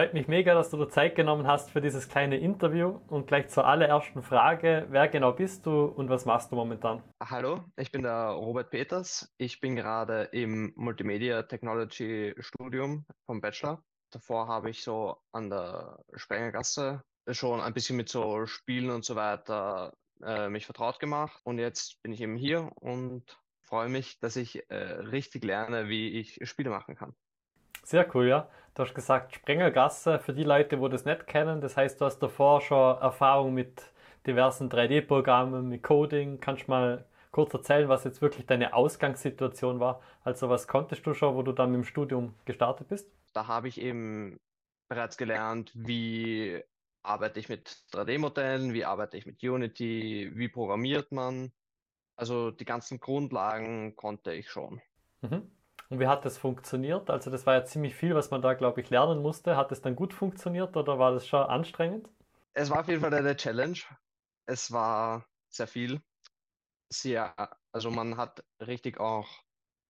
Freut mich mega, dass du dir Zeit genommen hast für dieses kleine Interview und gleich zur allerersten Frage. Wer genau bist du und was machst du momentan? Hallo, ich bin der Robert Peters. Ich bin gerade im Multimedia Technology Studium vom Bachelor. Davor habe ich so an der Sprengergasse schon ein bisschen mit so Spielen und so weiter äh, mich vertraut gemacht. Und jetzt bin ich eben hier und freue mich, dass ich äh, richtig lerne, wie ich Spiele machen kann. Sehr cool, ja. Du hast gesagt Sprengelgasse für die Leute, wo das nicht kennen. Das heißt, du hast davor schon Erfahrung mit diversen 3D-Programmen, mit Coding. Kannst du mal kurz erzählen, was jetzt wirklich deine Ausgangssituation war? Also was konntest du schon, wo du dann mit dem Studium gestartet bist? Da habe ich eben bereits gelernt, wie arbeite ich mit 3D-Modellen, wie arbeite ich mit Unity, wie programmiert man. Also die ganzen Grundlagen konnte ich schon. Mhm. Und wie hat das funktioniert? Also das war ja ziemlich viel, was man da, glaube ich, lernen musste. Hat es dann gut funktioniert oder war das schon anstrengend? Es war auf jeden Fall eine Challenge. Es war sehr viel. Sehr, also man hat richtig auch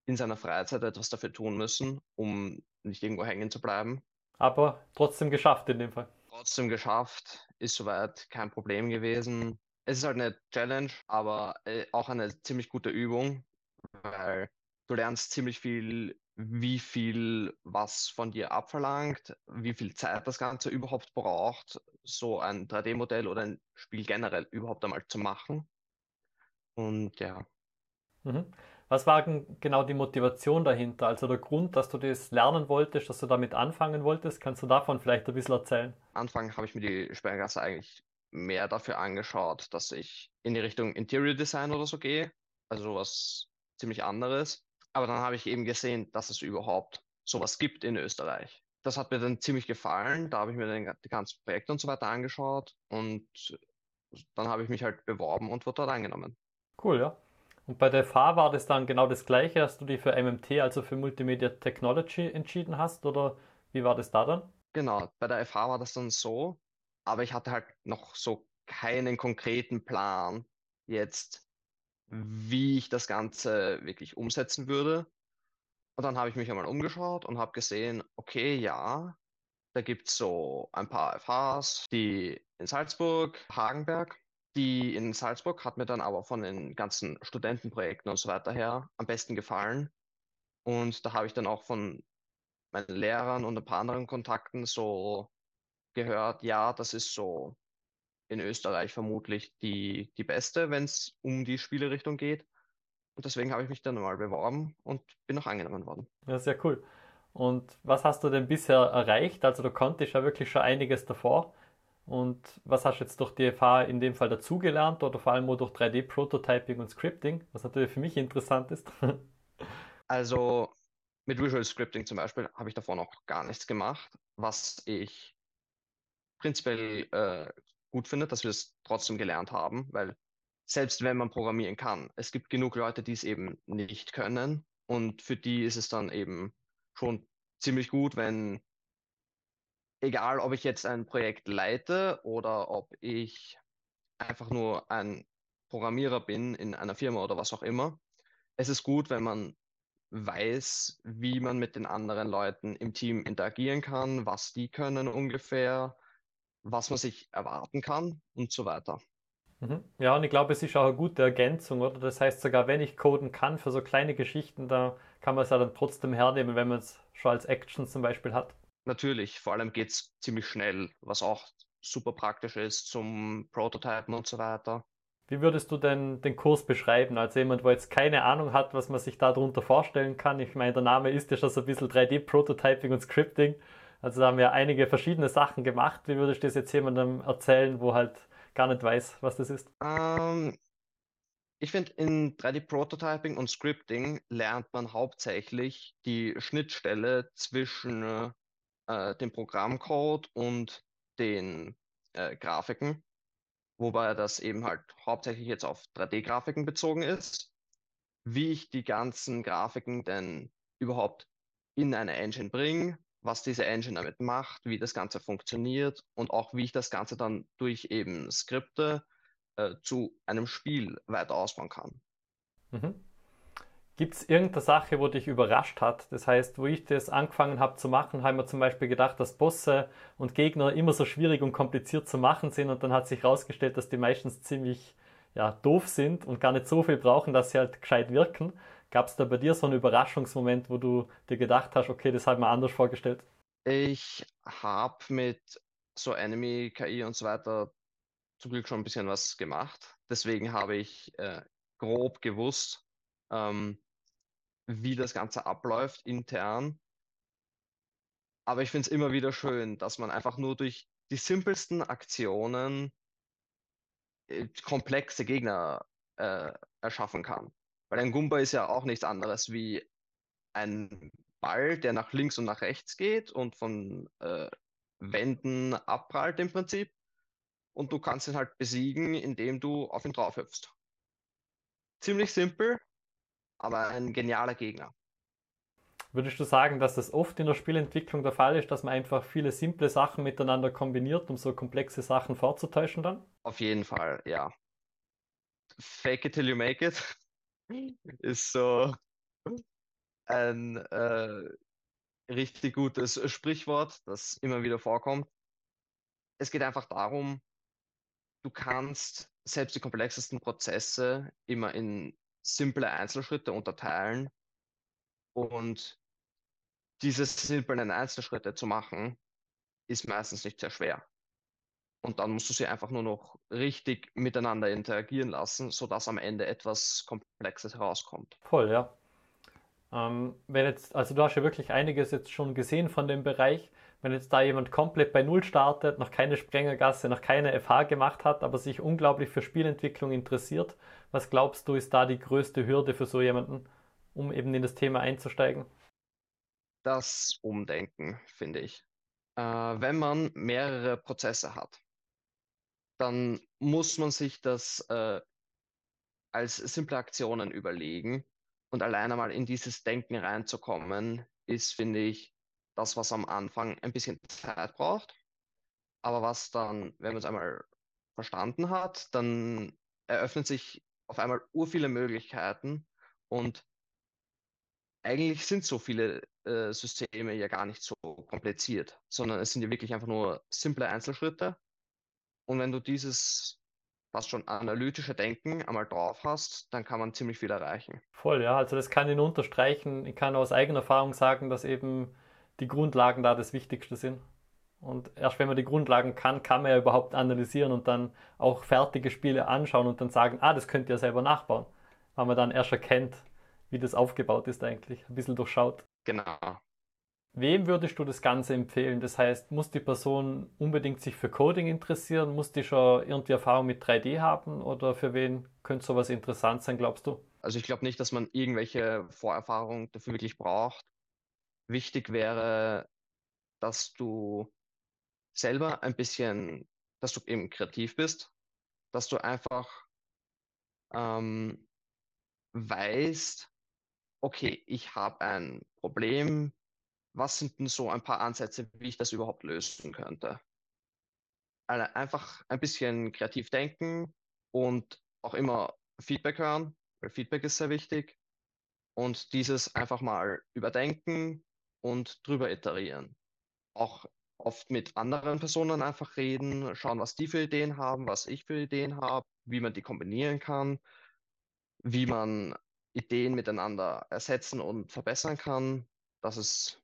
in seiner Freizeit etwas dafür tun müssen, um nicht irgendwo hängen zu bleiben. Aber trotzdem geschafft in dem Fall. Trotzdem geschafft, ist soweit kein Problem gewesen. Es ist halt eine Challenge, aber äh, auch eine ziemlich gute Übung, weil Du lernst ziemlich viel, wie viel was von dir abverlangt, wie viel Zeit das Ganze überhaupt braucht, so ein 3D-Modell oder ein Spiel generell überhaupt einmal zu machen. Und ja. Mhm. Was war genau die Motivation dahinter? Also der Grund, dass du das lernen wolltest, dass du damit anfangen wolltest? Kannst du davon vielleicht ein bisschen erzählen? Anfang habe ich mir die Sperrgasse eigentlich mehr dafür angeschaut, dass ich in die Richtung Interior Design oder so gehe. Also was ziemlich anderes. Aber dann habe ich eben gesehen, dass es überhaupt sowas gibt in Österreich. Das hat mir dann ziemlich gefallen. Da habe ich mir dann die ganzen Projekte und so weiter angeschaut und dann habe ich mich halt beworben und wurde dort angenommen. Cool, ja. Und bei der FH war das dann genau das Gleiche, dass du dich für MMT, also für Multimedia Technology, entschieden hast? Oder wie war das da dann? Genau, bei der FH war das dann so, aber ich hatte halt noch so keinen konkreten Plan, jetzt wie ich das Ganze wirklich umsetzen würde. Und dann habe ich mich einmal umgeschaut und habe gesehen, okay, ja, da gibt es so ein paar FHs, die in Salzburg, Hagenberg. Die in Salzburg hat mir dann aber von den ganzen Studentenprojekten und so weiter her am besten gefallen. Und da habe ich dann auch von meinen Lehrern und ein paar anderen Kontakten so gehört, ja, das ist so in Österreich vermutlich die, die beste, wenn es um die Spielerichtung geht. Und deswegen habe ich mich dann mal beworben und bin auch angenommen worden. Ja, sehr cool. Und was hast du denn bisher erreicht? Also du konntest ja wirklich schon einiges davor. Und was hast du jetzt durch die FH in dem Fall dazugelernt oder vor allem auch durch 3D-Prototyping und Scripting, was natürlich für mich interessant ist? also mit Visual Scripting zum Beispiel habe ich davor noch gar nichts gemacht, was ich prinzipiell äh, gut finde, dass wir es trotzdem gelernt haben, weil selbst wenn man programmieren kann, es gibt genug Leute, die es eben nicht können. Und für die ist es dann eben schon ziemlich gut, wenn, egal ob ich jetzt ein Projekt leite oder ob ich einfach nur ein Programmierer bin in einer Firma oder was auch immer, es ist gut, wenn man weiß, wie man mit den anderen Leuten im Team interagieren kann, was die können ungefähr, was man sich erwarten kann und so weiter. Mhm. Ja, und ich glaube, es ist auch eine gute Ergänzung, oder? Das heißt, sogar wenn ich coden kann für so kleine Geschichten, da kann man es ja dann trotzdem hernehmen, wenn man es schon als Action zum Beispiel hat. Natürlich, vor allem geht es ziemlich schnell, was auch super praktisch ist zum Prototypen und so weiter. Wie würdest du denn den Kurs beschreiben? Als jemand, der jetzt keine Ahnung hat, was man sich darunter vorstellen kann. Ich meine, der Name ist ja schon so ein bisschen 3D-Prototyping und Scripting. Also da haben wir einige verschiedene Sachen gemacht. Wie würdest du das jetzt jemandem erzählen, wo halt gar nicht weiß, was das ist? Ähm, ich finde, in 3D-Prototyping und Scripting lernt man hauptsächlich die Schnittstelle zwischen äh, dem Programmcode und den äh, Grafiken, wobei das eben halt hauptsächlich jetzt auf 3D-Grafiken bezogen ist. Wie ich die ganzen Grafiken denn überhaupt in eine Engine bringe, was diese Engine damit macht, wie das Ganze funktioniert und auch wie ich das Ganze dann durch eben Skripte äh, zu einem Spiel weiter ausbauen kann. Mhm. Gibt es irgendeine Sache, wo dich überrascht hat? Das heißt, wo ich das angefangen habe zu machen, haben wir zum Beispiel gedacht, dass Bosse und Gegner immer so schwierig und kompliziert zu machen sind und dann hat sich herausgestellt, dass die meistens ziemlich ja, doof sind und gar nicht so viel brauchen, dass sie halt gescheit wirken. Gab es da bei dir so einen Überraschungsmoment, wo du dir gedacht hast, okay, das ich mir anders vorgestellt? Ich habe mit so Enemy, KI und so weiter zum Glück schon ein bisschen was gemacht. Deswegen habe ich äh, grob gewusst, ähm, wie das Ganze abläuft intern. Aber ich finde es immer wieder schön, dass man einfach nur durch die simpelsten Aktionen äh, komplexe Gegner äh, erschaffen kann. Weil ein Gumba ist ja auch nichts anderes wie ein Ball, der nach links und nach rechts geht und von äh, Wänden abprallt im Prinzip. Und du kannst ihn halt besiegen, indem du auf ihn drauf hüpfst. Ziemlich simpel, aber ein genialer Gegner. Würdest du sagen, dass das oft in der Spielentwicklung der Fall ist, dass man einfach viele simple Sachen miteinander kombiniert, um so komplexe Sachen vorzutäuschen dann? Auf jeden Fall, ja. Fake it till you make it ist so ein äh, richtig gutes Sprichwort, das immer wieder vorkommt. Es geht einfach darum, du kannst selbst die komplexesten Prozesse immer in simple Einzelschritte unterteilen und diese simplen Einzelschritte zu machen, ist meistens nicht sehr schwer. Und dann musst du sie einfach nur noch richtig miteinander interagieren lassen, sodass am Ende etwas Komplexes herauskommt. Voll, ja. Ähm, wenn jetzt, also du hast ja wirklich einiges jetzt schon gesehen von dem Bereich. Wenn jetzt da jemand komplett bei Null startet, noch keine Sprengergasse, noch keine FH gemacht hat, aber sich unglaublich für Spielentwicklung interessiert, was glaubst du, ist da die größte Hürde für so jemanden, um eben in das Thema einzusteigen? Das Umdenken, finde ich. Äh, wenn man mehrere Prozesse hat, dann muss man sich das äh, als simple Aktionen überlegen. Und alleine mal in dieses Denken reinzukommen, ist, finde ich, das, was am Anfang ein bisschen Zeit braucht. Aber was dann, wenn man es einmal verstanden hat, dann eröffnen sich auf einmal ur viele Möglichkeiten und eigentlich sind so viele äh, Systeme ja gar nicht so kompliziert, sondern es sind ja wirklich einfach nur simple Einzelschritte, und wenn du dieses fast schon analytische Denken einmal drauf hast, dann kann man ziemlich viel erreichen. Voll, ja. Also das kann ich nur unterstreichen. Ich kann aus eigener Erfahrung sagen, dass eben die Grundlagen da das Wichtigste sind. Und erst wenn man die Grundlagen kann, kann man ja überhaupt analysieren und dann auch fertige Spiele anschauen und dann sagen, ah, das könnt ihr selber nachbauen. Weil man dann erst erkennt, wie das aufgebaut ist eigentlich, ein bisschen durchschaut. Genau. Wem würdest du das Ganze empfehlen? Das heißt, muss die Person unbedingt sich für Coding interessieren? Muss die schon irgendwie Erfahrung mit 3D haben? Oder für wen könnte sowas interessant sein, glaubst du? Also ich glaube nicht, dass man irgendwelche Vorerfahrung dafür wirklich braucht. Wichtig wäre, dass du selber ein bisschen, dass du eben kreativ bist, dass du einfach ähm, weißt, okay, ich habe ein Problem, was sind denn so ein paar Ansätze, wie ich das überhaupt lösen könnte? Also einfach ein bisschen kreativ denken und auch immer Feedback hören, weil Feedback ist sehr wichtig. Und dieses einfach mal überdenken und drüber iterieren. Auch oft mit anderen Personen einfach reden, schauen, was die für Ideen haben, was ich für Ideen habe, wie man die kombinieren kann, wie man Ideen miteinander ersetzen und verbessern kann. Das ist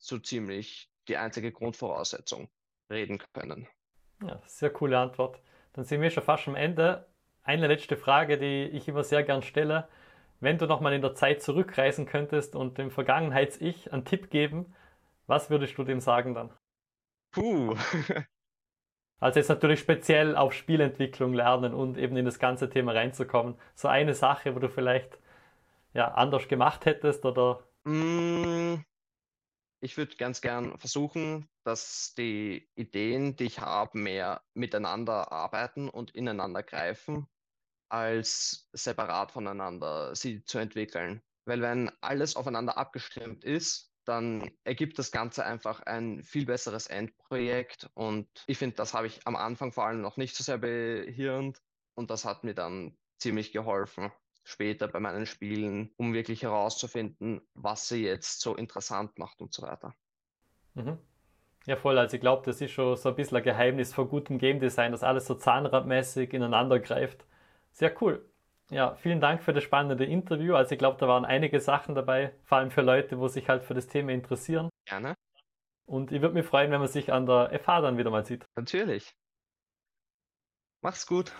so ziemlich die einzige Grundvoraussetzung reden können. Ja, sehr coole Antwort. Dann sind wir schon fast am Ende. Eine letzte Frage, die ich immer sehr gern stelle. Wenn du nochmal in der Zeit zurückreisen könntest und dem Vergangenheits-Ich einen Tipp geben, was würdest du dem sagen dann? Puh. also jetzt natürlich speziell auf Spielentwicklung lernen und eben in das ganze Thema reinzukommen. So eine Sache, wo du vielleicht ja, anders gemacht hättest oder? Mm, ich würde ganz gern versuchen, dass die Ideen, die ich habe, mehr miteinander arbeiten und ineinander greifen, als separat voneinander sie zu entwickeln. Weil wenn alles aufeinander abgestimmt ist, dann ergibt das Ganze einfach ein viel besseres Endprojekt. Und ich finde, das habe ich am Anfang vor allem noch nicht so sehr behirnt. Und das hat mir dann ziemlich geholfen, später bei meinen Spielen, um wirklich herauszufinden, was sie jetzt so interessant macht und so weiter. Mhm. Ja, voll. Also ich glaube, das ist schon so ein bisschen ein Geheimnis von gutem Game Design, dass alles so zahnradmäßig ineinander greift. Sehr cool. Ja, vielen Dank für das spannende Interview. Also ich glaube, da waren einige Sachen dabei, vor allem für Leute, wo sich halt für das Thema interessieren. Gerne. Und ich würde mich freuen, wenn man sich an der FH dann wieder mal sieht. Natürlich. Mach's gut.